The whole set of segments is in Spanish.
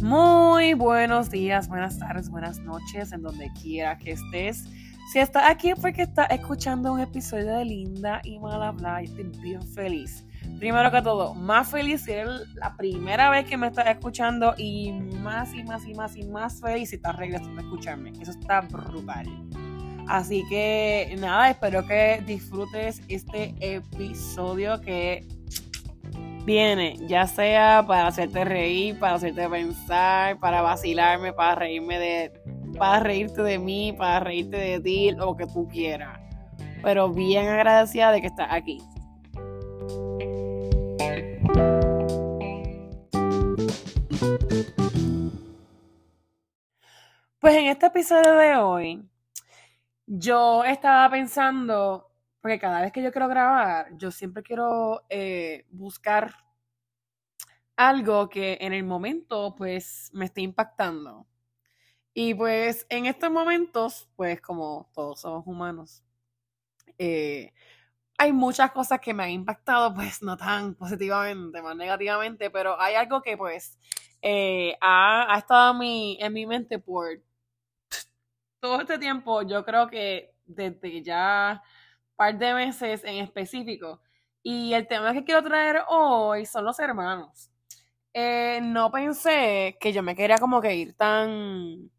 Muy buenos días, buenas tardes, buenas noches, en donde quiera que estés. Si estás aquí es porque estás escuchando un episodio de Linda y Mal Hablar, estoy bien feliz. Primero que todo, más feliz si es la primera vez que me estás escuchando y más y más y más y más feliz si estás regresando a escucharme. Eso está brutal. Así que nada, espero que disfrutes este episodio que viene, ya sea para hacerte reír, para hacerte pensar, para vacilarme, para reírme de, para reírte de mí, para reírte de ti, lo que tú quieras. Pero bien agradecida de que estás aquí. Pues en este episodio de hoy, yo estaba pensando, porque cada vez que yo quiero grabar, yo siempre quiero eh, buscar algo que en el momento, pues, me esté impactando. Y pues en estos momentos, pues como todos somos humanos, eh, hay muchas cosas que me han impactado, pues no tan positivamente, más negativamente, pero hay algo que pues eh, ha, estado en mi mente por todo este tiempo, yo creo que desde ya par de meses en específico. Y el tema que quiero traer hoy son los hermanos. Eh, no pensé que yo me quería como que ir tan,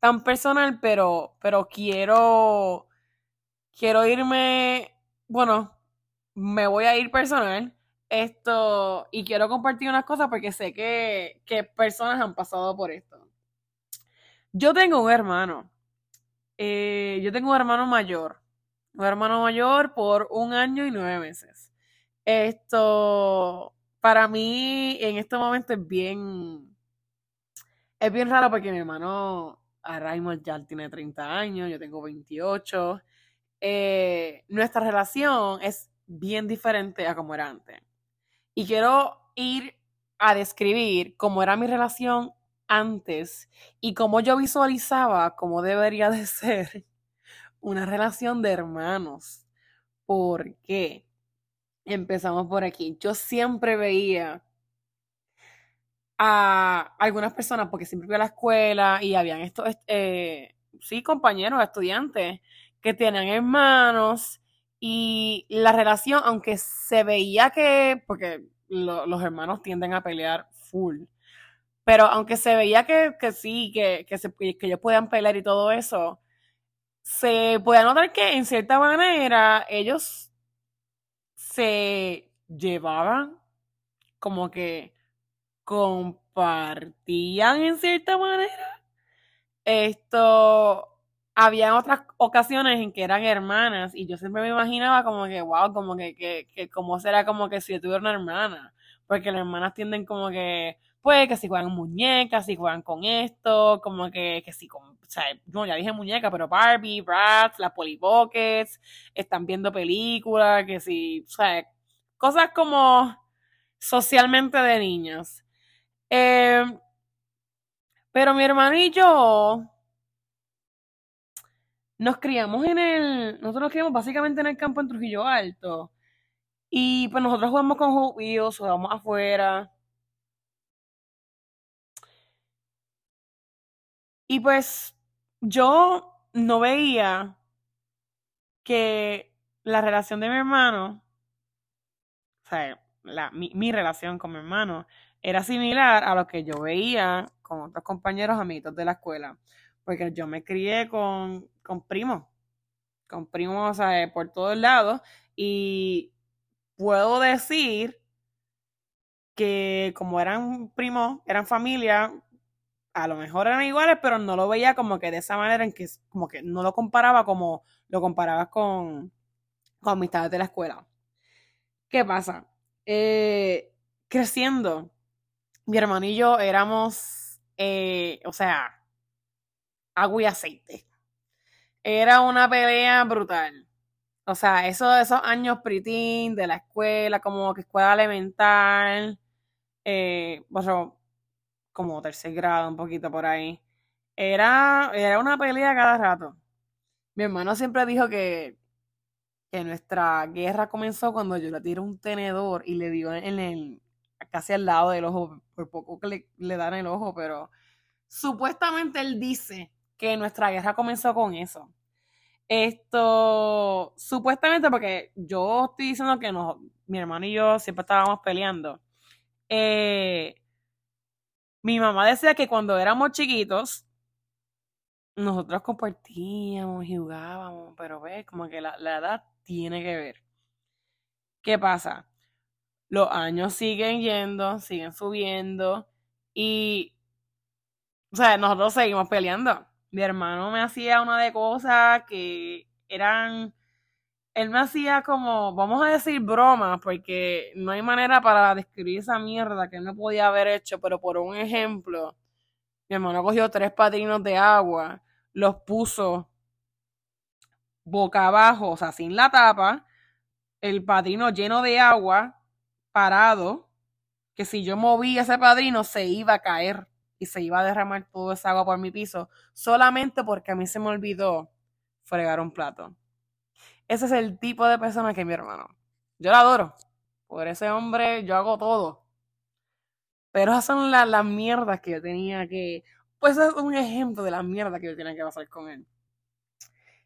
tan personal, pero, pero quiero, quiero irme, bueno, me voy a ir personal. Esto, y quiero compartir unas cosas porque sé que, que personas han pasado por esto. Yo tengo un hermano. Eh, yo tengo un hermano mayor. Un hermano mayor por un año y nueve meses. Esto, para mí, en este momento es bien. Es bien raro porque mi hermano Raymond ya tiene 30 años, yo tengo 28. Eh, nuestra relación es bien diferente a como era antes. Y quiero ir a describir cómo era mi relación antes y cómo yo visualizaba cómo debería de ser una relación de hermanos. ¿Por qué? Empezamos por aquí. Yo siempre veía a algunas personas, porque siempre iba a la escuela y habían estos, eh, sí, compañeros, estudiantes, que tenían hermanos y la relación, aunque se veía que, porque los hermanos tienden a pelear full, pero aunque se veía que, que sí, que, que, se, que ellos podían pelear y todo eso, se podía notar que en cierta manera ellos se llevaban como que compartían en cierta manera. Esto, había otras ocasiones en que eran hermanas y yo siempre me imaginaba como que, wow, como que, que, que será como que si yo tuviera una hermana, porque las hermanas tienden como que, pues, que si juegan muñecas, si juegan con esto, como que, que si con, o sea, no, ya dije muñeca, pero Barbie, Bratz, las Polly Pockets, están viendo películas, que si, o sea, cosas como socialmente de niños. Eh, pero mi hermano y yo nos criamos en el. Nosotros nos criamos básicamente en el campo en Trujillo Alto. Y pues nosotros jugamos con juguillos, jugamos afuera. Y pues yo no veía que la relación de mi hermano, o sea, la, mi, mi relación con mi hermano, era similar a lo que yo veía con otros compañeros amiguitos de la escuela. Porque yo me crié con, con primos, con primos, o sea, por todos lados. Y puedo decir que como eran primos, eran familia, a lo mejor eran iguales, pero no lo veía como que de esa manera en que como que no lo comparaba como lo comparabas con, con amistades de la escuela. ¿Qué pasa? Eh, creciendo, mi hermano y yo éramos, eh, o sea, agua y aceite. Era una pelea brutal. O sea, eso, esos años pritín de la escuela, como que escuela elemental, eh, como tercer grado, un poquito por ahí. Era, era una pelea cada rato. Mi hermano siempre dijo que que nuestra guerra comenzó cuando yo le tiré un tenedor y le dio en el, casi al lado del ojo, por poco que le, le dan el ojo, pero supuestamente él dice que nuestra guerra comenzó con eso. Esto, supuestamente porque yo estoy diciendo que mi hermano y yo siempre estábamos peleando. Eh, mi mamá decía que cuando éramos chiquitos, nosotros compartíamos y jugábamos, pero ves, como que la, la edad tiene que ver. ¿Qué pasa? Los años siguen yendo, siguen subiendo y, o sea, nosotros seguimos peleando. Mi hermano me hacía una de cosas que eran, él me hacía como, vamos a decir bromas, porque no hay manera para describir esa mierda que él no podía haber hecho, pero por un ejemplo, mi hermano cogió tres padrinos de agua, los puso boca abajo, o sea, sin la tapa, el padrino lleno de agua, parado, que si yo movía ese padrino se iba a caer y se iba a derramar todo esa agua por mi piso, solamente porque a mí se me olvidó fregar un plato. Ese es el tipo de persona que es mi hermano. Yo la adoro. Por ese hombre yo hago todo. Pero esas son las mierdas que yo tenía que... Pues es un ejemplo de la mierda que yo tenía que pasar con él.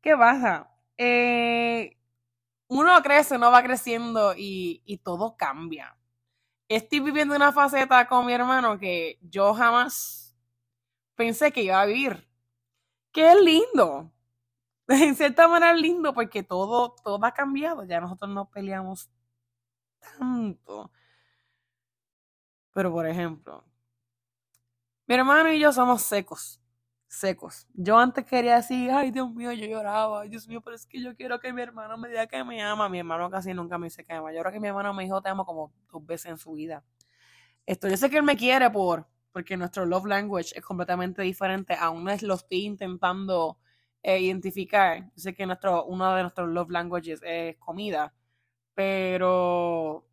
¿Qué pasa? Eh, uno crece, no va creciendo y, todo cambia. Estoy viviendo una faceta con mi hermano que yo jamás pensé que iba a vivir. Es lindo. En cierta manera lindo porque todo, todo ha cambiado. Ya nosotros no peleamos tanto. Pero por ejemplo, mi hermano y yo somos secos secos. Yo antes quería decir, ay Dios mío, yo lloraba, ay Dios mío, pero es que yo quiero que mi hermano me diga que me ama. Mi hermano casi nunca me dice que me ama. Yo creo que mi hermano me dijo te amo como dos veces en su vida. Esto, yo sé que él me quiere por, porque nuestro love language es completamente diferente. Aún no es lo estoy intentando eh, identificar. Yo sé que nuestro, uno de nuestros love languages es comida, pero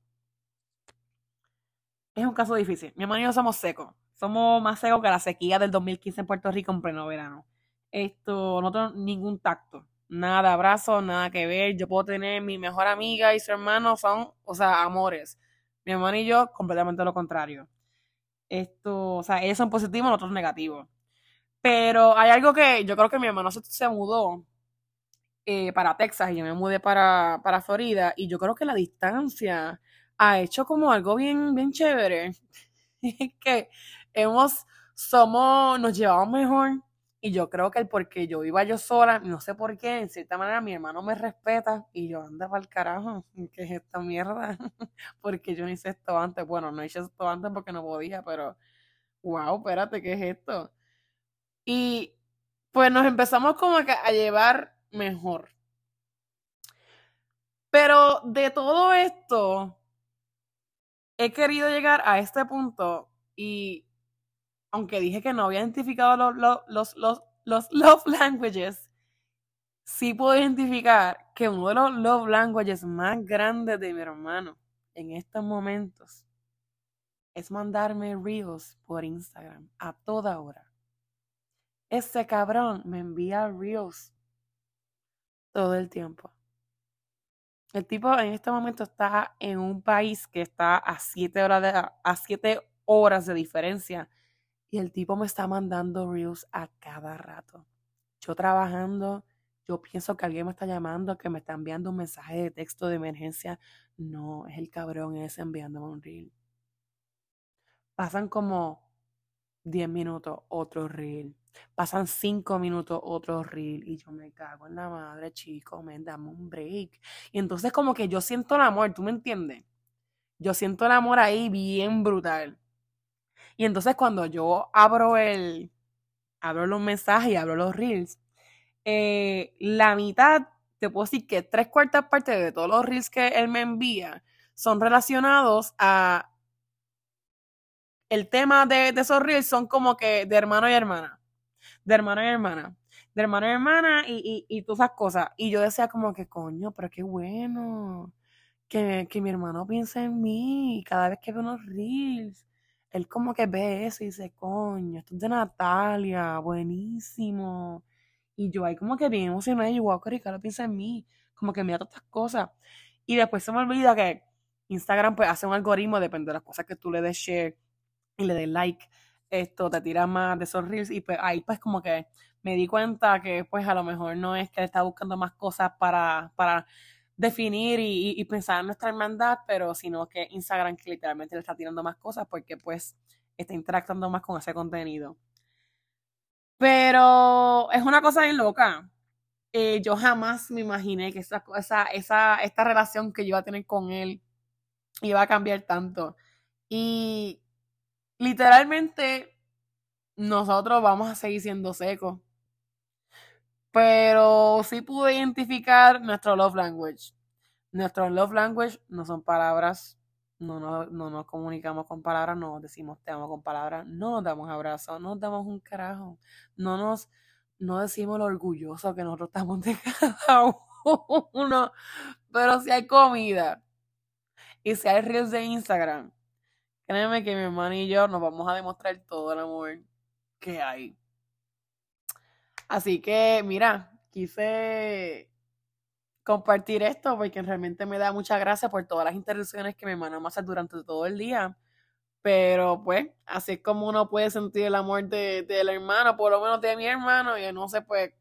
es un caso difícil. Mi hermano y yo somos secos somos más secos que la sequía del 2015 en Puerto Rico en pleno verano. Esto, no tengo ningún tacto. Nada de abrazo, nada que ver. Yo puedo tener mi mejor amiga y su hermano son, o sea, amores. Mi hermano y yo, completamente lo contrario. Esto, o sea, ellos son positivos, nosotros negativos. Pero hay algo que yo creo que mi hermano se, mudó eh, para Texas y yo me mudé para, para Florida y yo creo que la distancia ha hecho como algo bien, bien chévere. que hemos, somos, nos llevamos mejor. Y yo creo que el porque yo iba yo sola, no sé por qué, en cierta manera mi hermano me respeta y yo anda para el carajo, ¿qué es esta mierda? porque yo no hice esto antes. Bueno, no hice esto antes porque no podía, pero wow, espérate, ¿qué es esto? Y pues nos empezamos como a llevar mejor. Pero de todo esto, he querido llegar a este punto y aunque dije que no había identificado los, los, los, los, love languages, sí puedo identificar que uno de los love languages más grandes de mi hermano en estos momentos es mandarme reels por Instagram a toda hora. Ese cabrón me envía reels todo el tiempo. El tipo en este momento está en un país que está a siete horas de, a siete horas de diferencia y el tipo me está mandando reels a cada rato. Yo trabajando, yo pienso que alguien me está llamando, que me está enviando un mensaje de texto de emergencia. No, es el cabrón ese enviándome un reel. Pasan como 10 minutos, otro reel. Pasan 5 minutos, otro reel. Y yo me cago en la madre, chico, me dame un break. Y entonces como que yo siento el amor, ¿tú me entiendes? Yo siento el amor ahí bien brutal. Y entonces cuando yo abro el, abro los mensajes y abro los reels, eh, la mitad, te puedo decir que tres cuartas partes de todos los reels que él me envía son relacionados a el tema de, esos reels son como que de hermano y hermana, de hermano y hermana, de hermano y hermana y, y, y todas esas cosas. Y yo decía como que coño, pero qué bueno que, que mi hermano piense en mí cada vez que ve unos reels él como que ve eso y dice, coño, esto es de Natalia, buenísimo. Y yo ahí como que bien emocionada, y wow, lo piensa en mí. como que mira todas estas cosas. Y después se me olvida que Instagram pues hace un algoritmo, depende de las cosas que tú le des share y le des like, esto te tira más de esos reels y pues ahí pues como que me di cuenta que pues a lo mejor no es que está buscando más cosas para, para definir y, pensar en nuestra hermandad, pero sino que Instagram que literalmente le está tirando más cosas porque pues está interactuando más con ese contenido. Pero es una cosa bien loca. Eh, yo jamás me imaginé que esa, esa, esa, esta relación que yo iba a tener con él iba a cambiar tanto. Y literalmente nosotros vamos a seguir siendo secos. Pero sí pude identificar nuestro love language. Nuestro love language no son palabras, no, no, no nos comunicamos con palabras, no decimos te amo con palabras, no nos damos abrazos, no nos damos un carajo, no nos, no decimos lo orgulloso que nosotros estamos de cada uno, pero si hay comida y si hay reels de Instagram, créeme que mi hermano y yo nos vamos a demostrar todo el amor que hay. Así que, mira, quise compartir esto porque realmente me da mucha gracia por todas las interrupciones que mi hermano me hace durante todo el día. Pero pues, así es como uno puede sentir el amor de, del hermano, por lo menos de mi hermano, y no sé, pues,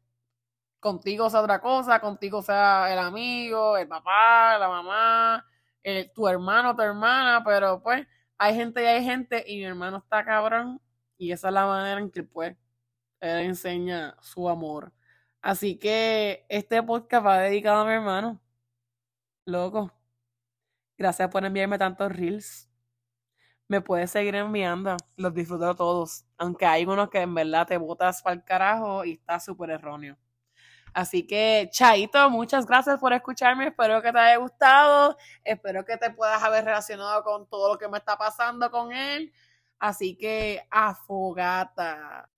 contigo sea otra cosa, contigo sea el amigo, el papá, la mamá, tu hermano, tu hermana, pero pues, hay gente y hay gente, y mi hermano está cabrón, y esa es la manera en que pues, él enseña su amor. Así que este podcast va dedicado a mi hermano. Loco. Gracias por enviarme tantos reels. Me puedes seguir enviando. Los disfruto todos. Aunque hay unos que en verdad te botas para el carajo y está súper erróneo. Así que, Chaito, muchas gracias por escucharme. Espero que te haya gustado. Espero que te puedas haber relacionado con todo lo que me está pasando con él. Así que, afogata.